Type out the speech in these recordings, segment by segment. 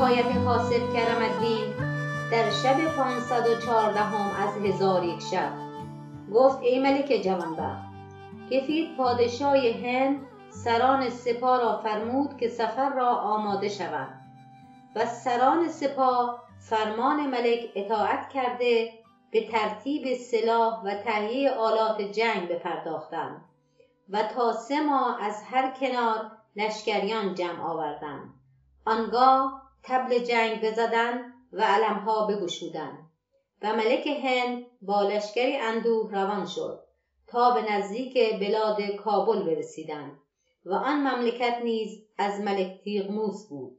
خورشید کرم الدین در شب پانصد و چهاردهم از هزار یک شب. گفت ای ملک جوانبخت کفید پادشاه هند سران سپاه را فرمود که سفر را آماده شوند. و سران سپاه فرمان ملک اطاعت کرده به ترتیب سلاح و تهیه آلات جنگ بپرداختند. و تا سه ماه از هر کنار لشکریان جمع آوردند. آنگاه طبل جنگ بزدند و علمها بگشودند و ملک هند با لشکری اندوه روان شد تا به نزدیک بلاد کابل برسیدند و آن مملکت نیز از ملک تیغموس بود.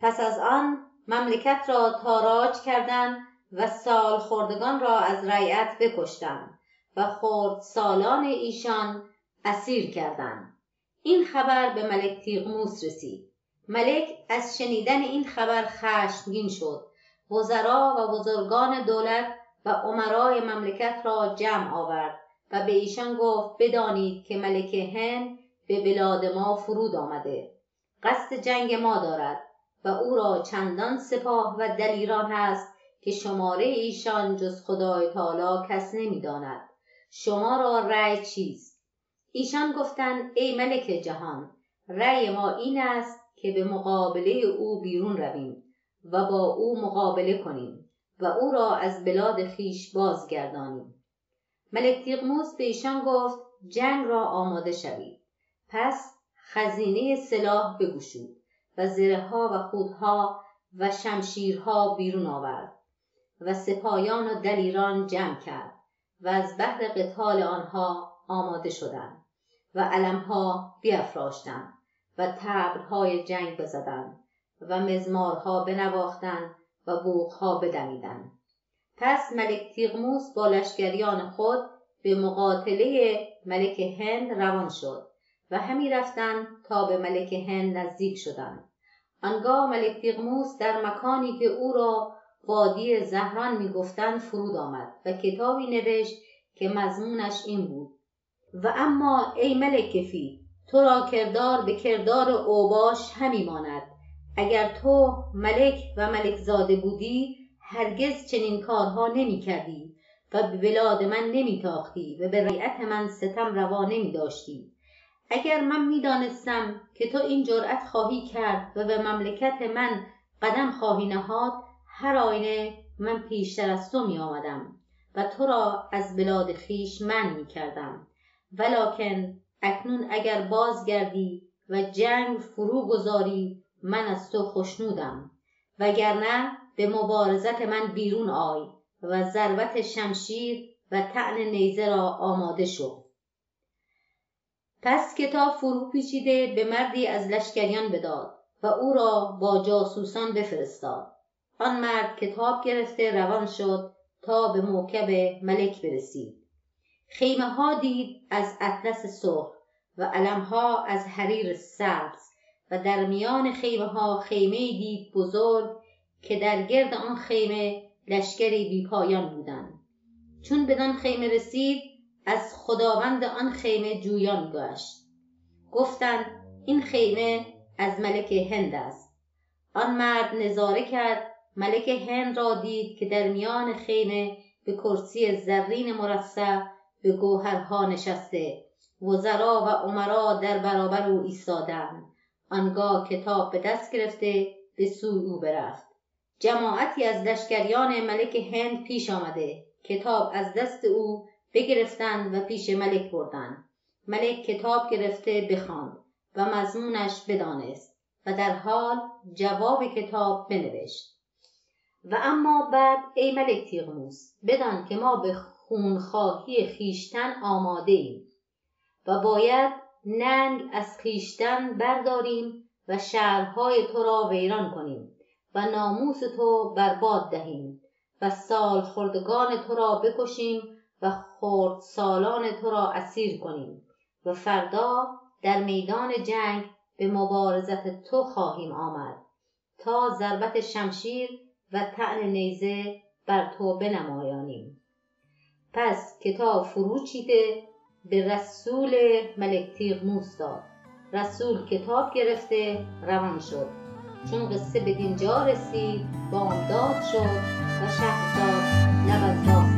پس از آن مملکت را تاراج کردند و سال خردگان را از رعیت بکشتند و خرد سالان ایشان اسیر کردند. این خبر به ملک تیغموس رسید. ملک از شنیدن این خبر خشمگین شد. وزرا و بزرگان دولت و عمرای مملکت را جمع آورد و به ایشان گفت بدانید که ملک هند به بلاد ما فرود آمده. قصد جنگ ما دارد و او را چندان سپاه و دلیران هست که شماره ایشان جز خدای تعالی کس نمی‌داند. شما را رأی چیست؟ ایشان گفتند ای ملک جهان رأی ما این است که به مقابله او بیرون رویم و با او مقابله کنیم و او را از بلاد خیش بازگردانیم. ملک تیغموس به ایشان گفت جنگ را آماده شوید. پس خزینه سلاح بگشود و زره ها و خودها و شمشیرها بیرون آورد و سپایان و دلیران جمع کرد و از بهر قتال آنها آماده شدند و علمها بیافراشتند و تبرهای جنگ بزدند و مزمارها بنواختند و بوقها بدمیدند. پس ملک تیغموس با لشکریان خود به مقاتله ملک هند روان شد و همی رفتند تا به ملک هند نزدیک شدند. آنگاه ملک تیغموس در مکانی که او را وادی زهران می‌گفتند فرود آمد و کتابی نوشت که مضمونش این بود. و اما ای ملک کفی تو را کردار به کردار اوباش همی ماند. اگر تو ملک و ملک زاده بودی هرگز چنین کارها نمی کردی و به بلاد من نمی تاختی و به رعیت من ستم روا نمی داشتی. اگر من می دانستم که تو این جرأت خواهی کرد و به مملکت من قدم خواهی نهاد هر آینه من پیشتر از تو می آمدم و تو را از بلاد خیش من می کردم. ولکن اکنون اگر بازگردی و جنگ فرو گذاری من از تو خشنودم. وگرنه به مبارزت من بیرون آی و ضربت شمشیر و طعن نیزه را آماده شو. پس کتاب فرو پیچیده به مردی از لشکریان بداد و او را با جاسوسان بفرستاد. آن مرد کتاب گرفته روان شد تا به موکب ملک برسید. خیمه ها دید از اطلس سرخ و علمها از حریر سبز و در میان خیمه ها خیمه دید بزرگ که در گرد آن خیمه لشکری بی پایان بودند. چون بدان خیمه رسید از خداوند آن خیمه جویان گشت. گفتند این خیمه از ملک هند است. آن مرد نظاره کرد ملک هند را دید که در میان خیمه به کرسی زرین مرصع به گوهرها نشسته. وزرا و عمرا در برابر او ایستادند. آنگاه کتاب به دست گرفته به سوی او برفت. جماعتی از لشکریان ملک هند پیش آمده. کتاب از دست او بگرفتند و پیش ملک بردند. ملک کتاب گرفته بخواند و مضمونش بدانست و در حال جواب کتاب بنوشت. و اما بعد ای ملک تیغموس بدان که ما به خونخواهی خیشتن آماده ایم و باید ننگ از خیشتن برداریم و شهرهای تو را ویران کنیم و ناموس تو برباد دهیم و سال خردگان تو را بکشیم و خرد سالان تو را اسیر کنیم و فردا در میدان جنگ به مبارزت تو خواهیم آمد تا ضربت شمشیر و طعن نیزه بر تو بنمایانیم. پس کتاب فرو چیده به رسول ملک تیغموس داد. رسول کتاب گرفته روان شد. چون قصه به دینجا رسید بامداد شد و شهرزاد لب از